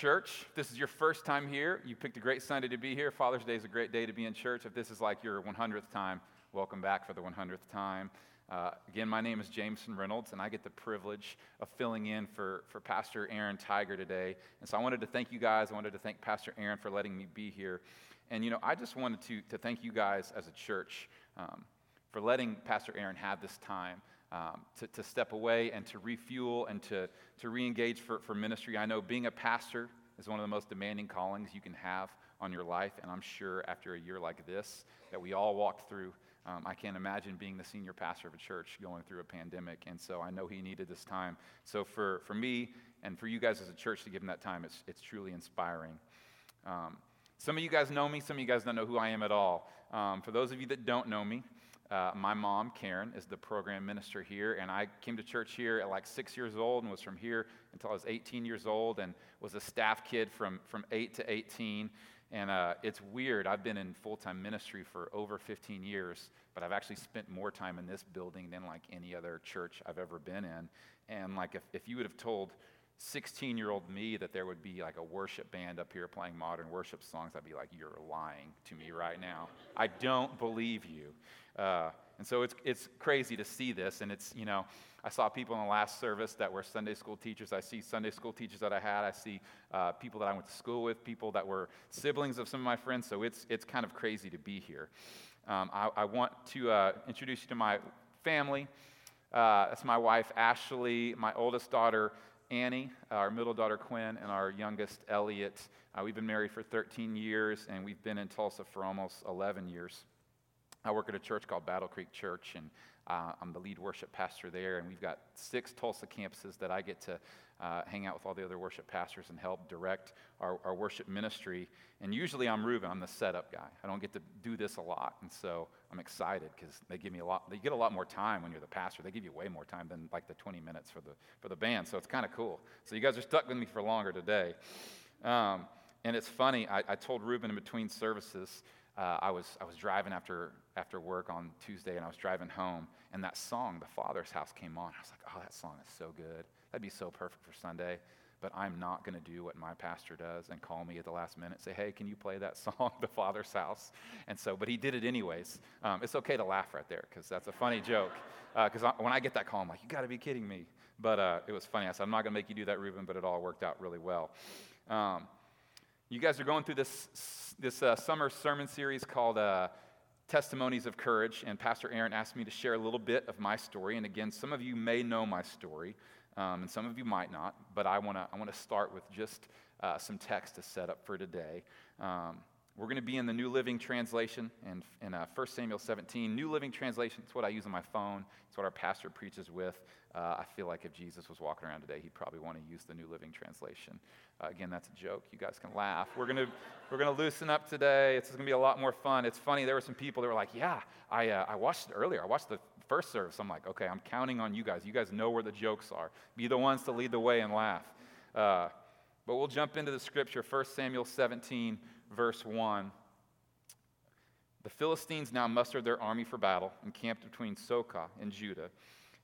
Church. If this is your first time here, you picked a great Sunday to be here. Father's Day is a great day to be in church. If this is like your 100th time, welcome back for the 100th time. Uh, again, my name is Jameson Reynolds, and I get the privilege of filling in for, for Pastor Aaron Tiger today. And so I wanted to thank you guys. I wanted to thank Pastor Aaron for letting me be here. And, you know, I just wanted to, to thank you guys as a church um, for letting Pastor Aaron have this time um, to, to step away and to refuel and to, to re for, for ministry. I know being a pastor is one of the most demanding callings you can have on your life, and I'm sure after a year like this that we all walked through. Um, I can't imagine being the senior pastor of a church going through a pandemic, and so I know he needed this time. So, for, for me and for you guys as a church to give him that time, it's, it's truly inspiring. Um, some of you guys know me, some of you guys don't know who I am at all. Um, for those of you that don't know me, uh, my mom, Karen, is the program minister here, and I came to church here at like six years old and was from here until I was 18 years old and was a staff kid from, from 8 to 18. And uh, it's weird. I've been in full time ministry for over 15 years, but I've actually spent more time in this building than like any other church I've ever been in. And like if, if you would have told 16 year old me that there would be like a worship band up here playing modern worship songs, I'd be like, you're lying to me right now. I don't believe you. Uh, and so it's, it's crazy to see this. And it's, you know, I saw people in the last service that were Sunday school teachers. I see Sunday school teachers that I had. I see uh, people that I went to school with, people that were siblings of some of my friends. So it's, it's kind of crazy to be here. Um, I, I, want to uh, introduce you to my family. Uh, that's my wife, Ashley, my oldest daughter, Annie, our middle daughter, Quinn, and our youngest, Elliot. Uh, we've been married for 13 years, and we've been in Tulsa for almost 11 years. I work at a church called Battle Creek Church, and uh, I'm the lead worship pastor there. And we've got six Tulsa campuses that I get to uh, hang out with all the other worship pastors and help direct our, our worship ministry. And usually I'm Reuben, I'm the setup guy. I don't get to do this a lot, and so I'm excited because they give me a lot. They get a lot more time when you're the pastor. They give you way more time than like the 20 minutes for the for the band. So it's kind of cool. So you guys are stuck with me for longer today. Um, and it's funny. I, I told Reuben in between services uh, I, was, I was driving after, after work on Tuesday and I was driving home, and that song, The Father's House, came on. I was like, oh, that song is so good. That'd be so perfect for Sunday. But I'm not going to do what my pastor does and call me at the last minute, say, hey, can you play that song, The Father's House? And so, but he did it anyways. Um, it's okay to laugh right there because that's a funny joke. Because uh, when I get that call, I'm like, you got to be kidding me. But uh, it was funny. I said, I'm not going to make you do that, Ruben, but it all worked out really well. Um, you guys are going through this, this uh, summer sermon series called uh, Testimonies of Courage, and Pastor Aaron asked me to share a little bit of my story. And again, some of you may know my story, um, and some of you might not, but I want to I wanna start with just uh, some text to set up for today. Um, we're going to be in the New Living Translation in, in uh, 1 Samuel 17. New Living Translation, it's what I use on my phone. It's what our pastor preaches with. Uh, I feel like if Jesus was walking around today, he'd probably want to use the New Living Translation. Uh, again, that's a joke. You guys can laugh. We're going to we're gonna loosen up today. It's going to be a lot more fun. It's funny, there were some people that were like, Yeah, I, uh, I watched it earlier. I watched the first service. I'm like, Okay, I'm counting on you guys. You guys know where the jokes are. Be the ones to lead the way and laugh. Uh, but we'll jump into the scripture 1 Samuel 17 verse 1. The Philistines now mustered their army for battle, and camped between Socoh in Judah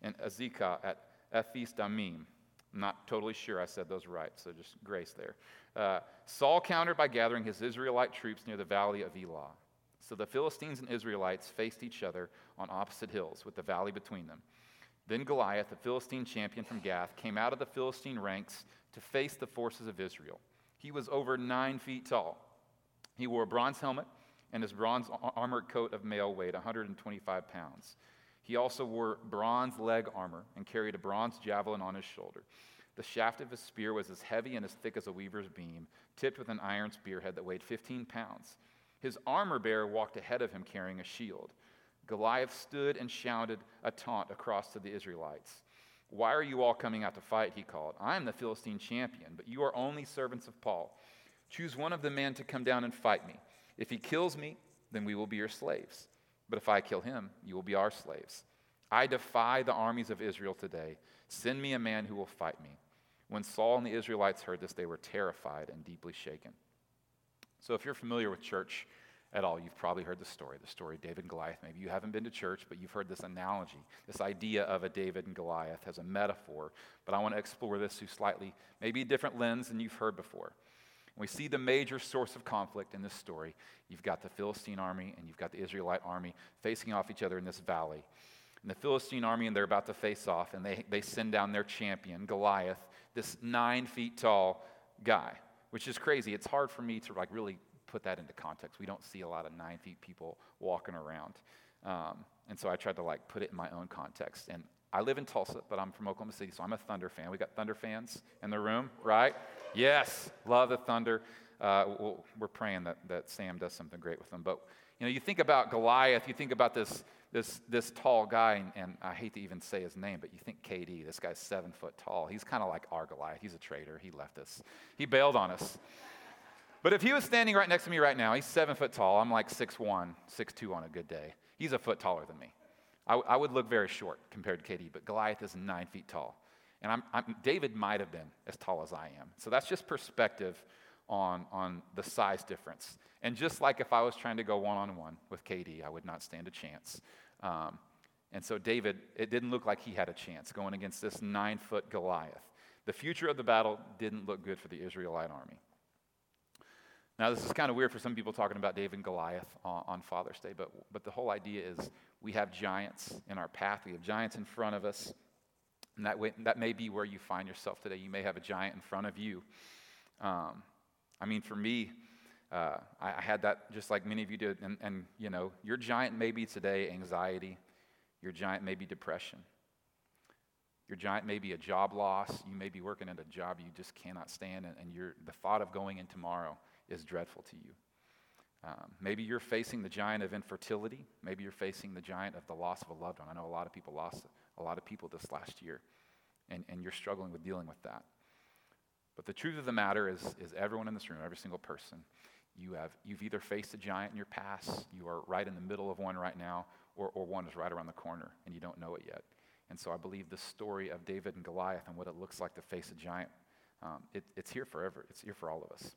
and Azekah at Ephes Dammim. I'm not totally sure I said those right, so just grace there. Uh, Saul countered by gathering his Israelite troops near the valley of Elah. So the Philistines and Israelites faced each other on opposite hills, with the valley between them. Then Goliath, the Philistine champion from Gath, came out of the Philistine ranks to face the forces of Israel. He was over nine feet tall he wore a bronze helmet, and his bronze armored coat of mail weighed 125 pounds. He also wore bronze leg armor and carried a bronze javelin on his shoulder. The shaft of his spear was as heavy and as thick as a weaver's beam, tipped with an iron spearhead that weighed 15 pounds. His armor bearer walked ahead of him carrying a shield. Goliath stood and shouted a taunt across to the Israelites. Why are you all coming out to fight? He called. I am the Philistine champion, but you are only servants of Saul. Choose one of the men to come down and fight me. If he kills me, then we will be your slaves. But if I kill him, you will be our slaves. I defy the armies of Israel today. Send me a man who will fight me. When Saul and the Israelites heard this, they were terrified and deeply shaken. So, if you're familiar with church at all, you've probably heard the story the story of David and Goliath. Maybe you haven't been to church, but you've heard this analogy, this idea of a David and Goliath as a metaphor. But I want to explore this through slightly, maybe a different lens than you've heard before. We see the major source of conflict in this story. You've got the Philistine army and you've got the Israelite army facing off each other in this valley. And the Philistine army, and they're about to face off, and they, they send down their champion, Goliath, this nine feet tall guy, which is crazy. It's hard for me to like really put that into context. We don't see a lot of nine feet people walking around. Um, and so I tried to like put it in my own context. And I live in Tulsa, but I'm from Oklahoma City, so I'm a Thunder fan. We got Thunder fans in the room, right? Yes, love the Thunder. Uh, we're praying that, that Sam does something great with them. But you know, you think about Goliath, you think about this, this, this tall guy, and, and I hate to even say his name, but you think KD, this guy's seven foot tall. He's kind of like our Goliath. He's a traitor. He left us, he bailed on us. But if he was standing right next to me right now, he's seven foot tall. I'm like six one, six two on a good day. He's a foot taller than me. I, I would look very short compared to KD, but Goliath is nine feet tall. And I'm, I'm, David might have been as tall as I am. So that's just perspective on, on the size difference. And just like if I was trying to go one on one with KD, I would not stand a chance. Um, and so David, it didn't look like he had a chance going against this nine foot Goliath. The future of the battle didn't look good for the Israelite army. Now, this is kind of weird for some people talking about David and Goliath on, on Father's Day, but, but the whole idea is we have giants in our path, we have giants in front of us. And that, way, that may be where you find yourself today. You may have a giant in front of you. Um, I mean, for me, uh, I, I, had that just like many of you did. And, and, you know, your giant may be today anxiety, your giant may be depression. Your giant may be a job loss. You may be working at a job you just cannot stand, and, and the thought of going in tomorrow is dreadful to you. Um, maybe you're facing the giant of infertility. Maybe you're facing the giant of the loss of a loved one. I know a lot of people lost a lot of people this last year, and, and you're struggling with dealing with that. But the truth of the matter is, is everyone in this room, every single person, you have, you've either faced a giant in your past, you are right in the middle of one right now, or, or one is right around the corner, and you don't know it yet. And so I believe the story of David and Goliath and what it looks like to face a giant, um, it, it's here forever. It's here for all of us.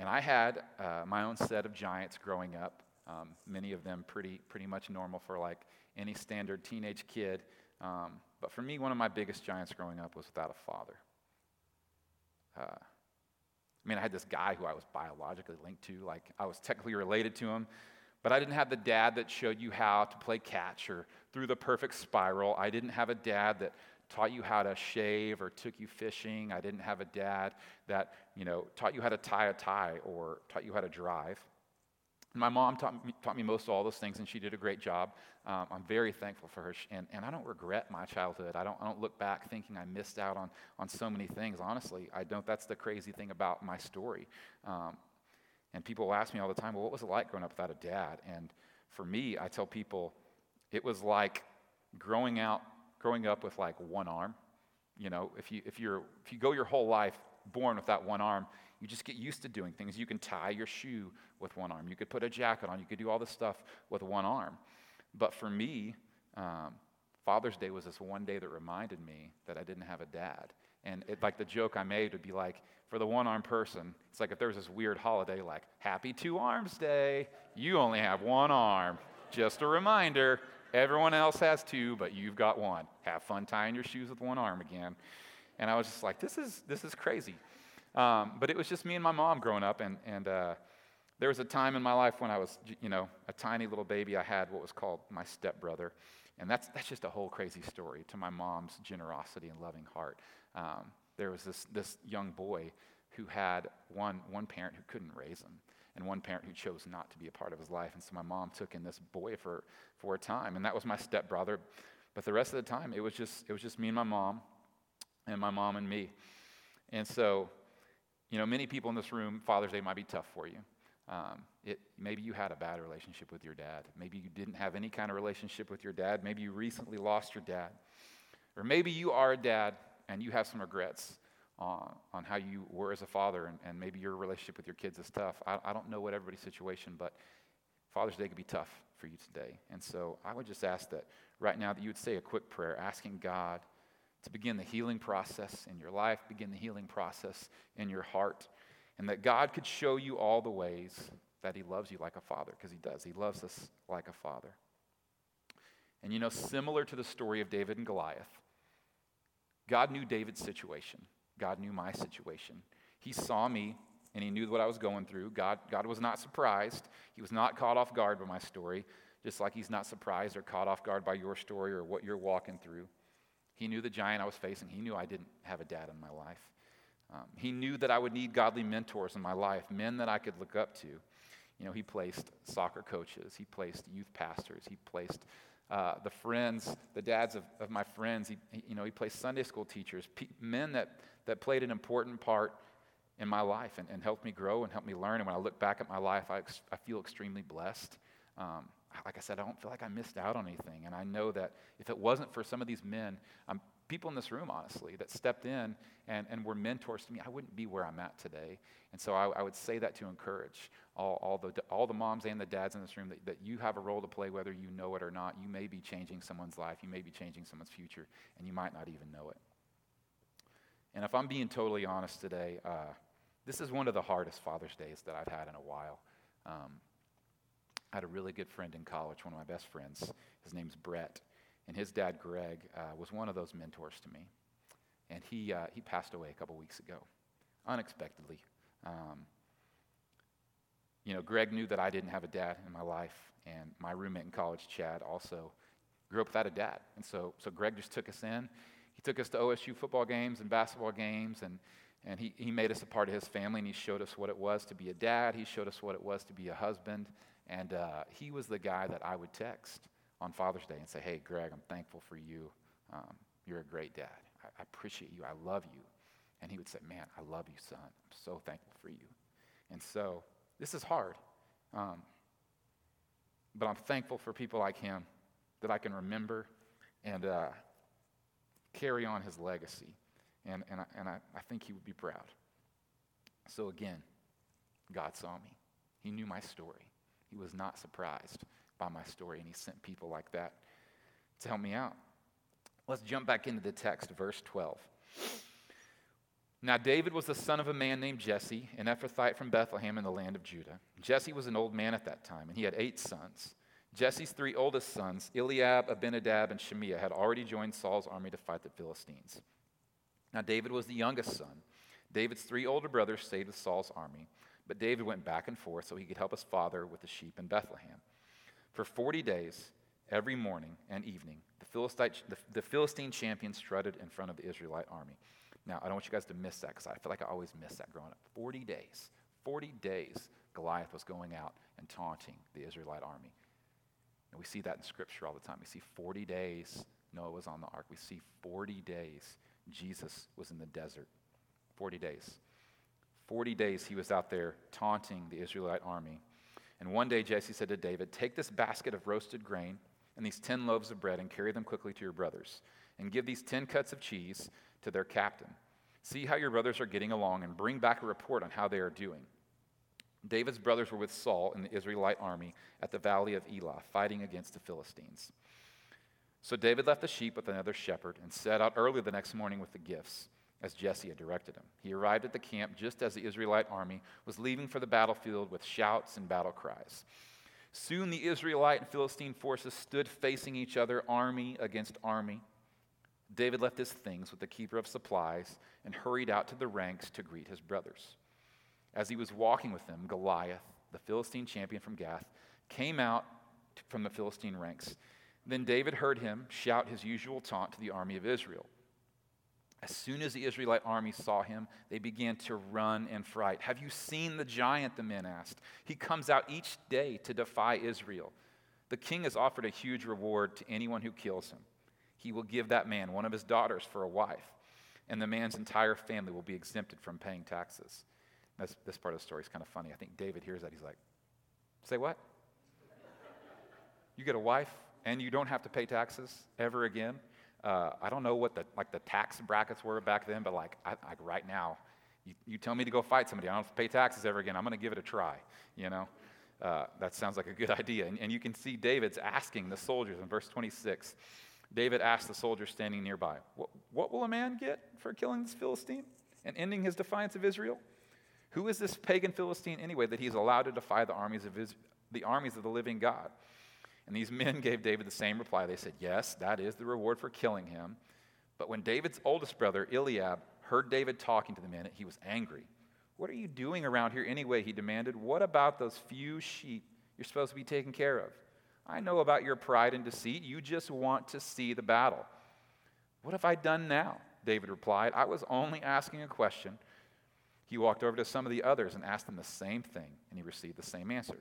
And I had uh, my own set of giants growing up, um, many of them pretty, pretty much normal for like any standard teenage kid. Um, but for me, one of my biggest giants growing up was without a father. Uh, I mean, I had this guy who I was biologically linked to, like I was technically related to him, but I didn't have the dad that showed you how to play catch or through the perfect spiral. I didn't have a dad that taught you how to shave or took you fishing. I didn't have a dad that, you know, taught you how to tie a tie or taught you how to drive. My mom taught me, taught me most of all those things, and she did a great job. Um, I'm very thankful for her, and, and I don't regret my childhood. I don't, I don't look back thinking I missed out on, on so many things. Honestly, I don't. That's the crazy thing about my story. Um, and people ask me all the time, well, what was it like growing up without a dad? And for me, I tell people it was like growing out growing up with like one arm. You know, if you, if, you're, if you go your whole life born with that one arm, you just get used to doing things. You can tie your shoe with one arm. You could put a jacket on. You could do all this stuff with one arm. But for me, um, Father's Day was this one day that reminded me that I didn't have a dad. And it, like the joke I made would be like, for the one armed person, it's like if there was this weird holiday like Happy Two Arms Day, you only have one arm. Just a reminder Everyone else has two, but you've got one. Have fun tying your shoes with one arm again. And I was just like, this is, this is crazy. Um, but it was just me and my mom growing up. And, and uh, there was a time in my life when I was, you know, a tiny little baby. I had what was called my stepbrother. And that's, that's just a whole crazy story to my mom's generosity and loving heart. Um, there was this, this young boy who had one, one parent who couldn't raise him and one parent who chose not to be a part of his life. And so my mom took in this boy for, for a time, and that was my stepbrother. But the rest of the time, it was just it was just me and my mom, and my mom and me. And so, you know, many people in this room, Father's Day might be tough for you. Um, it, maybe you had a bad relationship with your dad. Maybe you didn't have any kind of relationship with your dad. Maybe you recently lost your dad. Or maybe you are a dad and you have some regrets on, on how you were as a father, and, and maybe your relationship with your kids is tough. I, I don't know what everybody's situation, but Father's Day could be tough for you today. And so I would just ask that right now that you would say a quick prayer, asking God to begin the healing process in your life, begin the healing process in your heart, and that God could show you all the ways that He loves you like a father, because He does. He loves us like a father. And you know, similar to the story of David and Goliath, God knew David's situation. God knew my situation. He saw me and he knew what I was going through. God, God was not surprised. He was not caught off guard by my story, just like he's not surprised or caught off guard by your story or what you're walking through. He knew the giant I was facing. He knew I didn't have a dad in my life. Um, he knew that I would need godly mentors in my life, men that I could look up to. You know, he placed soccer coaches, he placed youth pastors, he placed uh, the friends, the dads of, of my friends. He, he, you know, he placed Sunday school teachers, pe- men that, that played an important part in my life and, and helped me grow and helped me learn. And when I look back at my life, I, ex- I feel extremely blessed. Um, like I said, I don't feel like I missed out on anything. And I know that if it wasn't for some of these men, um, people in this room, honestly, that stepped in and, and were mentors to me, I wouldn't be where I'm at today. And so I, I would say that to encourage all, all, the, all the moms and the dads in this room that, that you have a role to play, whether you know it or not. You may be changing someone's life, you may be changing someone's future, and you might not even know it. And if I'm being totally honest today, uh, this is one of the hardest Father's Days that I've had in a while. Um, I had a really good friend in college, one of my best friends. His name's Brett. And his dad, Greg, uh, was one of those mentors to me. And he, uh, he passed away a couple weeks ago, unexpectedly. Um, you know, Greg knew that I didn't have a dad in my life, and my roommate in college, Chad, also grew up without a dad. And so, so Greg just took us in. He took us to OSU football games and basketball games, and, and he, he made us a part of his family, and he showed us what it was to be a dad. He showed us what it was to be a husband. And uh, he was the guy that I would text on Father's Day and say, Hey, Greg, I'm thankful for you. Um, you're a great dad. I, I appreciate you. I love you. And he would say, Man, I love you, son. I'm so thankful for you. And so this is hard. Um, but I'm thankful for people like him that I can remember and uh, carry on his legacy. And, and, I, and I, I think he would be proud. So again, God saw me. He knew my story. He was not surprised by my story, and he sent people like that to help me out. Let's jump back into the text, verse 12. Now, David was the son of a man named Jesse, an Ephrathite from Bethlehem in the land of Judah. Jesse was an old man at that time, and he had eight sons. Jesse's three oldest sons, Eliab, Abinadab, and Shimea, had already joined Saul's army to fight the Philistines. Now, David was the youngest son. David's three older brothers stayed with Saul's army. But David went back and forth so he could help his father with the sheep in Bethlehem. For 40 days, every morning and evening, the Philistine, the, the Philistine champion strutted in front of the Israelite army. Now, I don't want you guys to miss that because I feel like I always miss that growing up. 40 days. 40 days, Goliath was going out and taunting the Israelite army. And we see that in Scripture all the time. We see 40 days Noah was on the ark. We see 40 days Jesus was in the desert. 40 days. 40 days he was out there taunting the Israelite army. And one day Jesse said to David, Take this basket of roasted grain and these 10 loaves of bread and carry them quickly to your brothers. And give these 10 cuts of cheese to their captain. See how your brothers are getting along and bring back a report on how they are doing. David's brothers were with Saul in the Israelite army at the valley of Elah, fighting against the Philistines. So David left the sheep with another shepherd and set out early the next morning with the gifts as Jesse had directed him. He arrived at the camp just as the Israelite army was leaving for the battlefield with shouts and battle cries. Soon the Israelite and Philistine forces stood facing each other, army against army. David left his things with the keeper of supplies and hurried out to the ranks to greet his brothers. As he was walking with them, Goliath, the Philistine champion from Gath, came out from the Philistine ranks. Then David heard him shout his usual taunt to the army of Israel. As soon as the Israelite army saw him, they began to run in fright. Have you seen the giant? The men asked. He comes out each day to defy Israel. The king has offered a huge reward to anyone who kills him. He will give that man one of his daughters for a wife, and the man's entire family will be exempted from paying taxes. This, this part of the story is kind of funny. I think David hears that. He's like, Say what? You get a wife and you don't have to pay taxes ever again? Uh, I don't know what the like the tax brackets were back then, but like I, like right now, you, you tell me to go fight somebody, I don't have to pay taxes ever again. I'm going to give it a try. You know, uh, that sounds like a good idea. And, and you can see David's asking the soldiers in verse 26. David asked the soldiers standing nearby, what, what will a man get for killing this Philistine and ending his defiance of Israel? Who is this pagan Philistine anyway that he's allowed to defy the armies of his, the armies of the living God? And these men gave David the same reply. They said, Yes, that is the reward for killing him. But when David's oldest brother, Eliab, heard David talking to the men, he was angry. What are you doing around here anyway? He demanded. What about those few sheep you're supposed to be taking care of? I know about your pride and deceit. You just want to see the battle. What have I done now? David replied. I was only asking a question. He walked over to some of the others and asked them the same thing, and he received the same answer.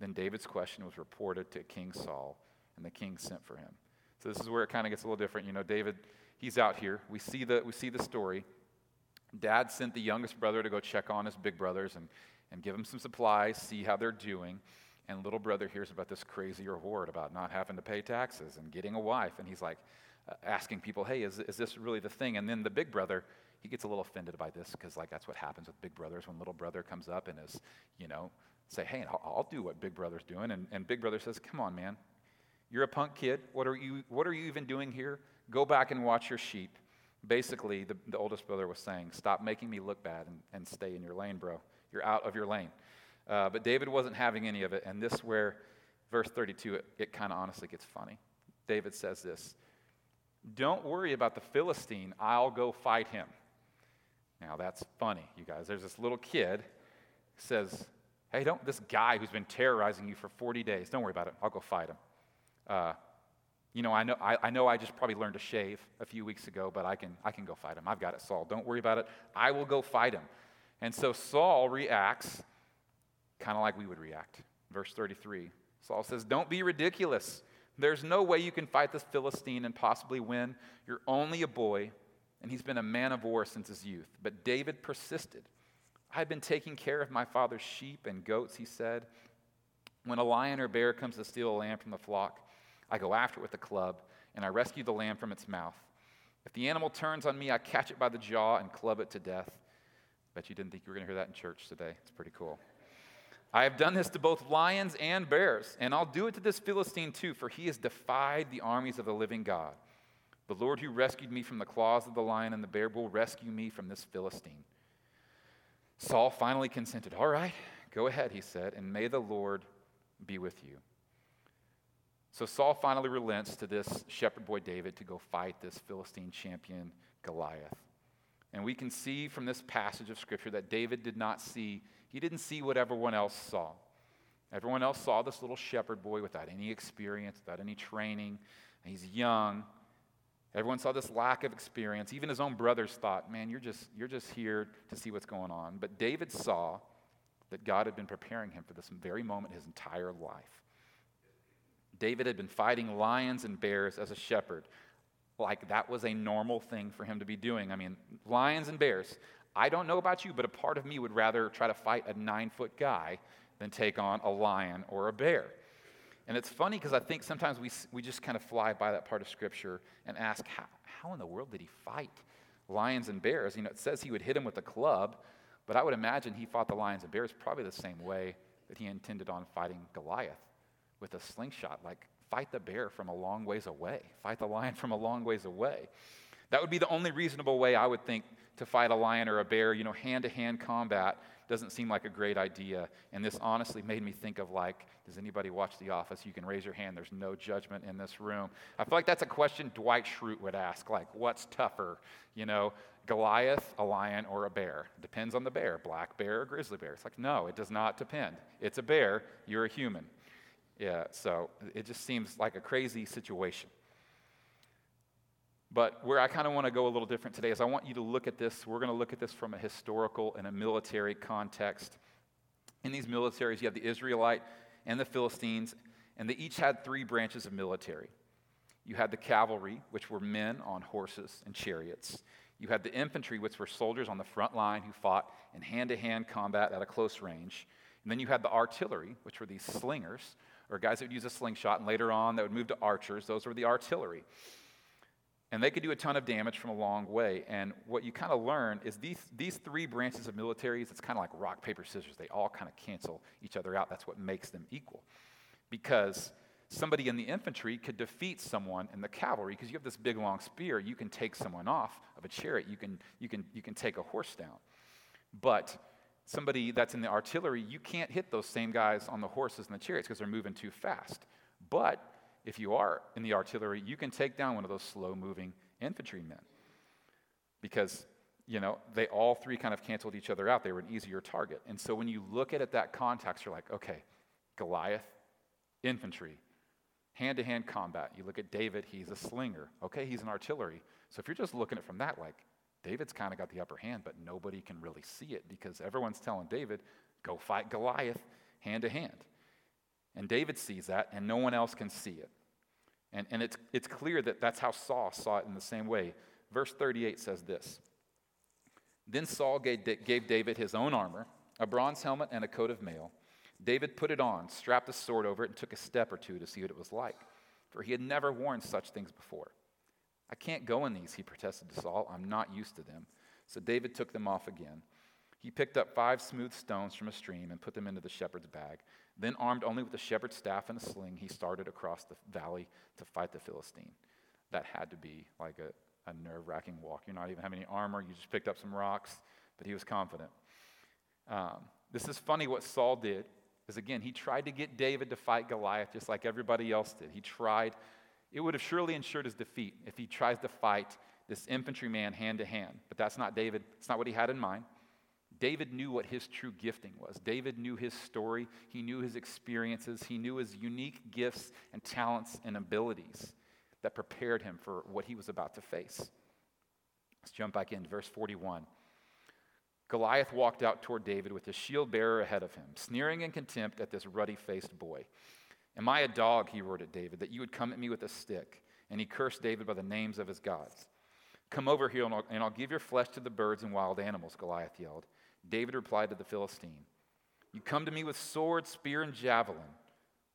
Then David's question was reported to King Saul, and the king sent for him. So this is where it kind of gets a little different. You know, David, he's out here. We see the, we see the story. Dad sent the youngest brother to go check on his big brothers and, and give them some supplies, see how they're doing. And little brother hears about this crazy reward about not having to pay taxes and getting a wife. And he's like uh, asking people, hey, is, is this really the thing? And then the big brother, he gets a little offended by this because like that's what happens with big brothers when little brother comes up and is you know say hey I'll, do what big brother's doing. And, and big brother says come on man. You're a punk kid. What are you what are you even doing here? Go back and watch your sheep. Basically the, the oldest brother was saying stop making me look bad and, and stay in your lane bro. You're out of your lane. Uh, but david wasn't having any of it. And this where verse 32 it, it kind of honestly gets funny. David says this don't worry about the philistine. I'll go fight him. Now that's funny, you guys. There's this little kid says, Hey, don't, this guy who's been terrorizing you for 40 days, don't worry about it. I'll go fight him. Uh, you know, I know I, I know I just probably learned to shave a few weeks ago, but I can, I can go fight him. I've got it, Saul. Don't worry about it. I will go fight him. And so Saul reacts kind of like we would react. Verse 33 Saul says, Don't be ridiculous. There's no way you can fight this Philistine and possibly win. You're only a boy and he's been a man of war since his youth. But David persisted. I've been taking care of my father's sheep and goats, he said. When a lion or bear comes to steal a lamb from the flock, I go after it with a club, and I rescue the lamb from its mouth. If the animal turns on me, I catch it by the jaw and club it to death. Bet you didn't think you were going to hear that in church today. It's pretty cool. I have done this to both lions and bears, and I'll do it to this Philistine too, for he has defied the armies of the living God. The Lord who rescued me from the claws of the lion and the bear will rescue me from this Philistine. Saul finally consented. All right, go ahead, he said, and may the Lord be with you. So Saul finally relents to this shepherd boy David to go fight this Philistine champion Goliath. And we can see from this passage of scripture that David did not see, he didn't see what everyone else saw. Everyone else saw this little shepherd boy without any experience, without any training. He's young. Everyone saw this lack of experience. Even his own brothers thought, man, you're just, you're just here to see what's going on. But David saw that God had been preparing him for this very moment his entire life. David had been fighting lions and bears as a shepherd. Like that was a normal thing for him to be doing. I mean, lions and bears. I don't know about you, but a part of me would rather try to fight a nine foot guy than take on a lion or a bear. And it's funny because I think sometimes we, we just kind of fly by that part of Scripture and ask, how, how in the world did he fight lions and bears? You know, it says he would hit him with a club, but I would imagine he fought the lions and bears probably the same way that he intended on fighting Goliath with a slingshot. Like, fight the bear from a long ways away, fight the lion from a long ways away. That would be the only reasonable way I would think to fight a lion or a bear, you know, hand to hand combat doesn't seem like a great idea. And this honestly made me think of like, does anybody watch The Office? You can raise your hand. There's no judgment in this room. I feel like that's a question Dwight Schrute would ask, like, what's tougher? You know, Goliath, a lion, or a bear? Depends on the bear, black bear or grizzly bear. It's like, no, it does not depend. It's a bear. You're a human. Yeah, so it just seems like a crazy situation. But where I kind of want to go a little different today is I want you to look at this. We're going to look at this from a historical and a military context. In these militaries, you have the Israelite and the Philistines, and they each had three branches of military. You had the cavalry, which were men on horses and chariots. You had the infantry, which were soldiers on the front line who fought in hand to hand combat at a close range. And then you had the artillery, which were these slingers, or guys that would use a slingshot, and later on that would move to archers. Those were the artillery. And they could do a ton of damage from a long way. And what you kind of learn is these, these three branches of militaries, it's kind of like rock, paper, scissors. They all kind of cancel each other out. That's what makes them equal. Because somebody in the infantry could defeat someone in the cavalry because you have this big long spear you can take someone off of a chariot you can, you can, you can take a horse down but somebody that's in the artillery you can't hit those same guys on the horses and the chariots because they're moving too fast but if you are in the artillery, you can take down one of those slow moving infantrymen. Because, you know, they all three kind of canceled each other out. They were an easier target. And so when you look at it that context, you're like, okay, Goliath, infantry, hand to hand combat. You look at David, he's a slinger. Okay, he's an artillery. So if you're just looking at it from that, like, David's kind of got the upper hand, but nobody can really see it because everyone's telling David, go fight Goliath hand to hand. And David sees that, and no one else can see it. And, and it's, it's clear that that's how Saul saw it in the same way. Verse 38 says this Then Saul gave, gave David his own armor, a bronze helmet, and a coat of mail. David put it on, strapped a sword over it, and took a step or two to see what it was like, for he had never worn such things before. I can't go in these, he protested to Saul. I'm not used to them. So David took them off again. He picked up five smooth stones from a stream and put them into the shepherd's bag. Then, armed only with a shepherd's staff and a sling, he started across the valley to fight the Philistine. That had to be like a, a nerve wracking walk. You're not even having any armor, you just picked up some rocks, but he was confident. Um, this is funny what Saul did, because again, he tried to get David to fight Goliath just like everybody else did. He tried, it would have surely ensured his defeat if he tries to fight this infantryman hand to hand, but that's not David, it's not what he had in mind. David knew what his true gifting was. David knew his story, he knew his experiences, he knew his unique gifts and talents and abilities that prepared him for what he was about to face. Let's jump back into verse 41. Goliath walked out toward David with his shield bearer ahead of him, sneering in contempt at this ruddy faced boy. Am I a dog, he roared at David, that you would come at me with a stick? And he cursed David by the names of his gods. Come over here, and I'll, and I'll give your flesh to the birds and wild animals, Goliath yelled. David replied to the Philistine, You come to me with sword, spear, and javelin,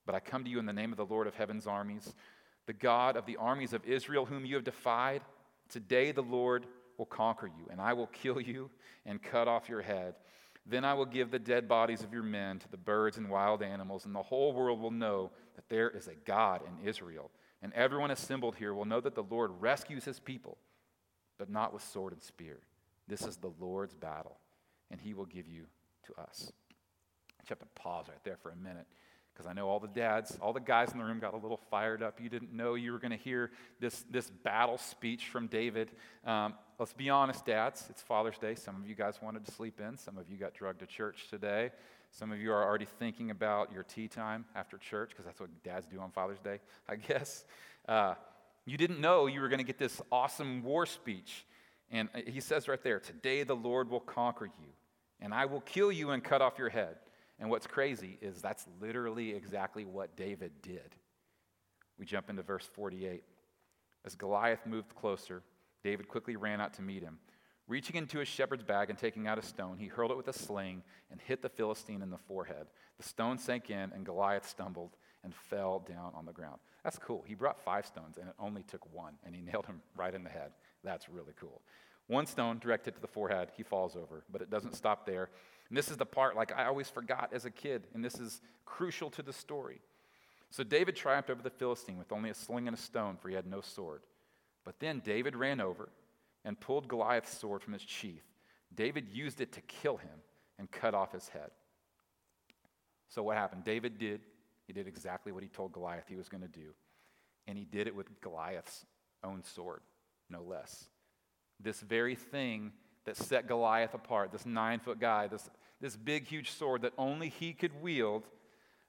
but I come to you in the name of the Lord of heaven's armies, the God of the armies of Israel, whom you have defied. Today the Lord will conquer you, and I will kill you and cut off your head. Then I will give the dead bodies of your men to the birds and wild animals, and the whole world will know that there is a God in Israel. And everyone assembled here will know that the Lord rescues his people, but not with sword and spear. This is the Lord's battle and he will give you to us. I just have to pause right there for a minute because I know all the dads, all the guys in the room got a little fired up. You didn't know you were going to hear this, this battle speech from David. Um, let's be honest, dads, it's Father's Day. Some of you guys wanted to sleep in, some of you got drugged to church today. Some of you are already thinking about your tee time after church because that's what dads do on Father's Day, I guess. Uh, you didn't know you were going to get this awesome war speech. And he says right there, Today the Lord will conquer you, and I will kill you and cut off your head. And what's crazy is that's literally exactly what David did. We jump into verse 48. As Goliath moved closer, David quickly ran out to meet him. Reaching into his shepherd's bag and taking out a stone, he hurled it with a sling and hit the Philistine in the forehead. The stone sank in, and Goliath stumbled and fell down on the ground. That's cool. He brought five stones, and it only took one, and he nailed him right in the head. That's really cool. One stone directed to the forehead, he falls over, but it doesn't stop there. And this is the part like I always forgot as a kid, and this is crucial to the story. So David triumphed over the Philistine with only a sling and a stone, for he had no sword. But then David ran over and pulled Goliath's sword from its sheath. David used it to kill him and cut off his head. So what happened? David did, he did exactly what he told Goliath he was going to do. And he did it with Goliath's own sword no less. This very thing that set Goliath apart, this nine foot guy, this, this big, huge sword that only he could wield,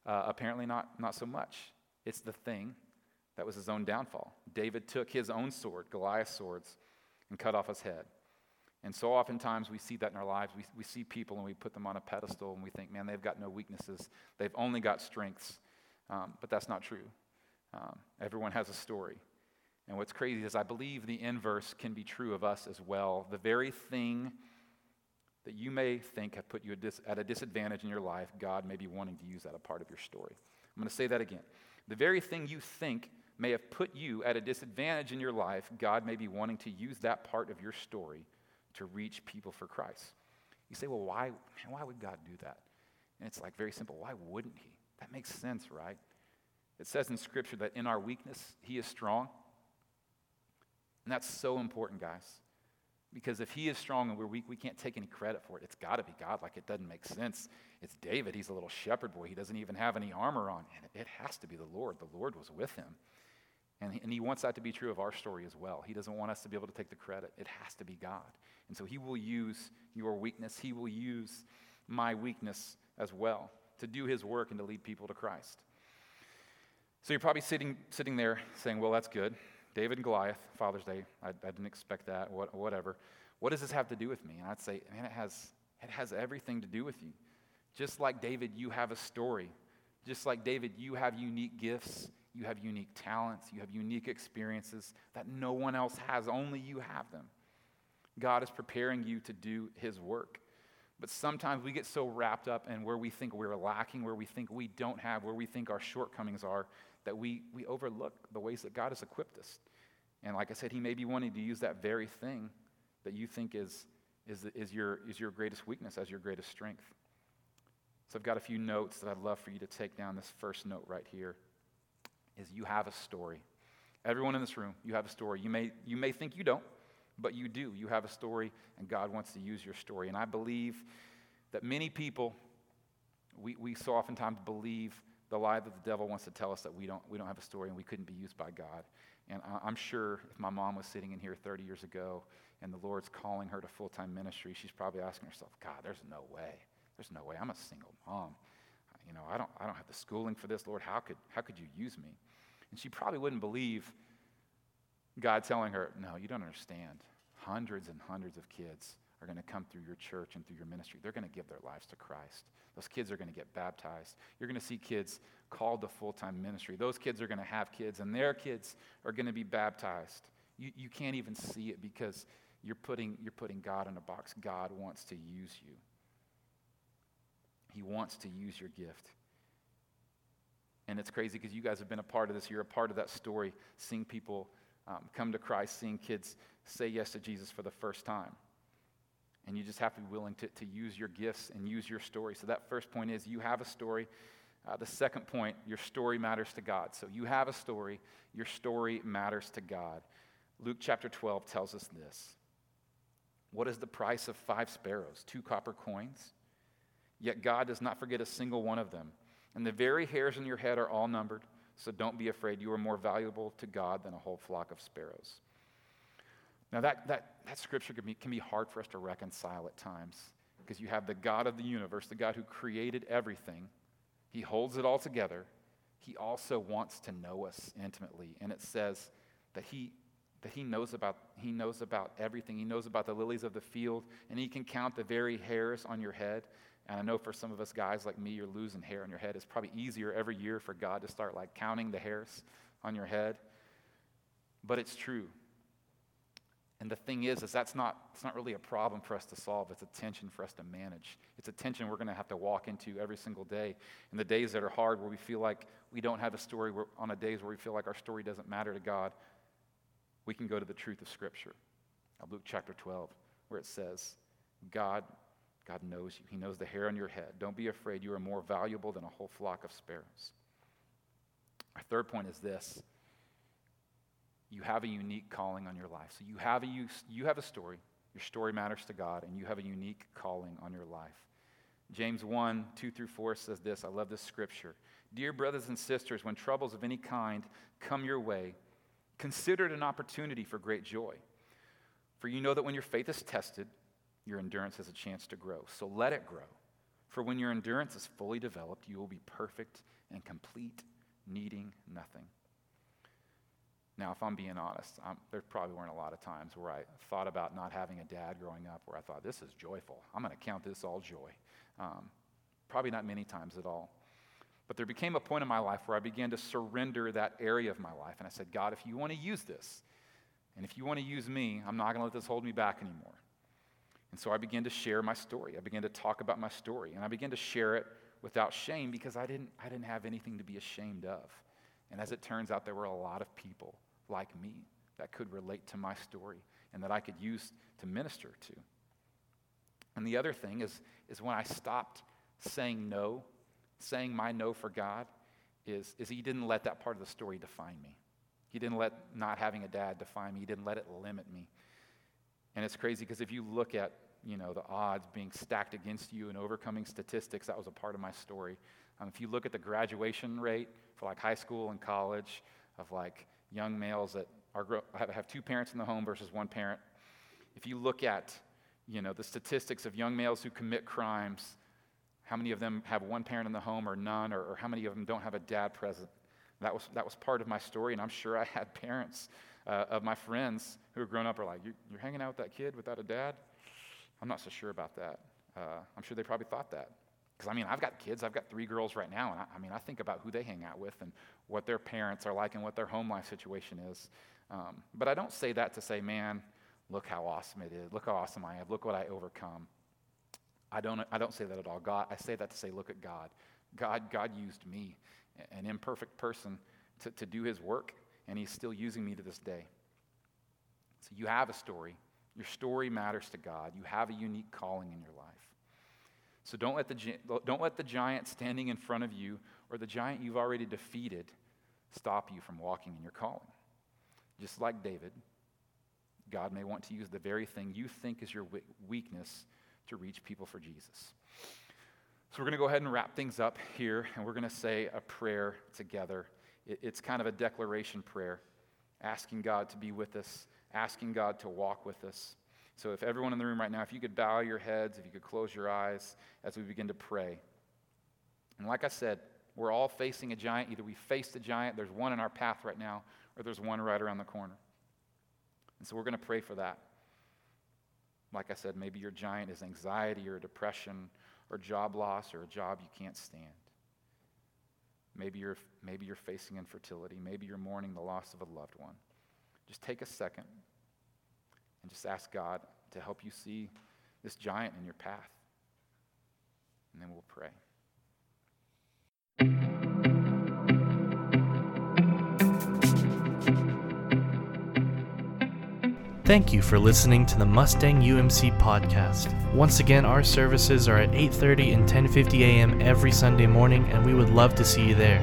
uh, apparently not, not so much. It's the thing that was his own downfall. David took his own sword, Goliath's swords, and cut off his head. And so oftentimes we see that in our lives. We, we see people and we put them on a pedestal and we think, man, they've got no weaknesses. They've only got strengths. Um, but that's not true. Um, everyone has a story. And what's crazy is I believe the inverse can be true of us as well. The very thing that you may think have put you at a disadvantage in your life, God may be wanting to use that a part of your story. I'm going to say that again. The very thing you think may have put you at a disadvantage in your life, God may be wanting to use that part of your story to reach people for Christ. You say, well, why, why would God do that? And it's like very simple. Why wouldn't He? That makes sense, right? It says in Scripture that in our weakness, He is strong. And that's so important, guys. Because if He is strong and we're weak, we can't take any credit for it. It's got to be God. Like it doesn't make sense. It's David. He's a little shepherd boy. He doesn't even have any armor on. And it has to be the Lord. The Lord was with him. And he, and he wants that to be true of our story as well. He doesn't want us to be able to take the credit. It has to be God. And so He will use your weakness, He will use my weakness as well to do His work and to lead people to Christ. So you're probably sitting, sitting there saying, Well, that's good. David and Goliath, Father's Day, I, I didn't expect that, what, whatever. What does this have to do with me? And I'd say, Man, it has, it has everything to do with you. Just like David, you have a story. Just like David, you have unique gifts, you have unique talents, you have unique experiences that no one else has, only you have them. God is preparing you to do His work. But sometimes we get so wrapped up in where we think we're lacking, where we think we don't have, where we think our shortcomings are, that we, we overlook the ways that God has equipped us. And like I said, He may be wanting to use that very thing that you think is, is, is, your, is your greatest weakness as your greatest strength. So I've got a few notes that I'd love for you to take down. This first note right here is you have a story. Everyone in this room, you have a story. You may, you may think you don't but you do. You have a story, and God wants to use your story. And I believe that many people, we, we so oftentimes believe the lie that the devil wants to tell us that we don't, we don't have a story and we couldn't be used by God. And I, I'm sure if my mom was sitting in here 30 years ago and the Lord's calling her to full time ministry, she's probably asking herself, God, there's no way. There's no way. I'm a single mom. You know, I don't, I don't have the schooling for this. Lord, how could, how could you use me? And she probably wouldn't believe God telling her, No, you don't understand. Hundreds and hundreds of kids are going to come through your church and through your ministry. They're going to give their lives to Christ. Those kids are going to get baptized. You're going to see kids called to full time ministry. Those kids are going to have kids, and their kids are going to be baptized. You, you can't even see it because you're putting, you're putting God in a box. God wants to use you, He wants to use your gift. And it's crazy because you guys have been a part of this. You're a part of that story, seeing people um, come to Christ, seeing kids say yes to Jesus for the first time. And you just have to be willing to, to use your gifts and use your story. So, that first point is you have a story. Uh, the second point, your story matters to God. So, you have a story, your story matters to God. Luke chapter 12 tells us this What is the price of five sparrows? Two copper coins? Yet God does not forget a single one of them. And the very hairs on your head are all numbered. So don't be afraid. You are more valuable to God than a whole flock of sparrows. Now, that, that, that scripture can be, can be hard for us to reconcile at times because you have the God of the universe, the God who created everything, He holds it all together. He also wants to know us intimately. And it says that He that he knows about he knows about everything he knows about the lilies of the field and he can count the very hairs on your head and I know for some of us guys like me, you're losing hair on your head. It's probably easier every year for God to start like counting the hairs on your head. But it's true. And the thing is, is that's not, it's not really a problem for us to solve. It's a tension for us to manage. It's a tension we're going to have to walk into every single day. In the days that are hard, where we feel like we don't have a story, where, on the days where we feel like our story doesn't matter to God, we can go to the truth of Scripture. Luke chapter 12, where it says, God God knows you. He knows the hair on your head. Don't be afraid. You are more valuable than a whole flock of sparrows. Our third point is this you have a unique calling on your life. So you have a, you have a story. Your story matters to God, and you have a unique calling on your life. James 1 2 through 4 says this. I love this scripture. Dear brothers and sisters, when troubles of any kind come your way, consider it an opportunity for great joy. For you know that when your faith is tested, your endurance has a chance to grow. So let it grow. For when your endurance is fully developed, you will be perfect and complete, needing nothing. Now, if I'm being honest, I'm, there probably weren't a lot of times where I thought about not having a dad growing up where I thought, this is joyful. I'm going to count this all joy. Um, probably not many times at all. But there became a point in my life where I began to surrender that area of my life. And I said, God, if you want to use this, and if you want to use me, I'm not going to let this hold me back anymore. And so I began to share my story. I began to talk about my story. And I began to share it without shame because I didn't, I didn't have anything to be ashamed of. And as it turns out, there were a lot of people like me that could relate to my story and that I could use to minister to. And the other thing is, is when I stopped saying no, saying my no for God, is, is he didn't let that part of the story define me. He didn't let not having a dad define me. He didn't let it limit me. And it's crazy because if you look at, you know, the odds being stacked against you and overcoming statistics, that was a part of my story. Um, if you look at the graduation rate for like high school and college of like young males that are have, two parents in the home versus one parent, if you look at, you know, the statistics of young males who commit crimes, how many of them have one parent in the home or none, or, or how many of them don't have a dad present? That was, that was part of my story, and I'm sure I had parents uh, of my friends who were grown up are like, you're, you're, hanging out with that kid without a dad? I'm not so sure about that. Uh, I'm sure they probably thought that. Because, I mean, I've got kids. I've got three girls right now. And I, I, mean, I think about who they hang out with and what their parents are like and what their home life situation is. Um, but I don't say that to say, man, look how awesome it is. Look how awesome I am. Look what I overcome. I don't, I don't say that at all. God, I say that to say, look at God. God, God used me, an imperfect person, to, to do his work and he's still using me to this day. So you have a story. Your story matters to God. You have a unique calling in your life. So don't let the, don't let the giant standing in front of you or the giant you've already defeated stop you from walking in your calling. Just like David, God may want to use the very thing you think is your weakness to reach people for Jesus. So we're going to go ahead and wrap things up here, and we're going to say a prayer together it's kind of a declaration prayer, asking God to be with us, asking God to walk with us. So, if everyone in the room right now, if you could bow your heads, if you could close your eyes as we begin to pray. And like I said, we're all facing a giant. Either we face the giant, there's one in our path right now, or there's one right around the corner. And so we're going to pray for that. Like I said, maybe your giant is anxiety or depression or job loss or a job you can't stand. Maybe you're, maybe you're facing infertility. Maybe you're mourning the loss of a loved one. Just take a second and just ask God to help you see this giant in your path. And then we'll pray. Thank you for listening to the Mustang UMC podcast. Once again, our services are at 8:30 and 10:50 a.m. every Sunday morning and we would love to see you there.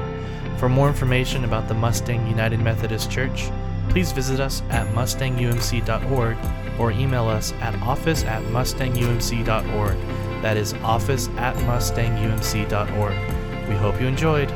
For more information about the Mustang United Methodist Church, please visit us at mustangumc.org or email us at office at mustangumc.org. That is office at mustangumc.org. We hope you enjoyed.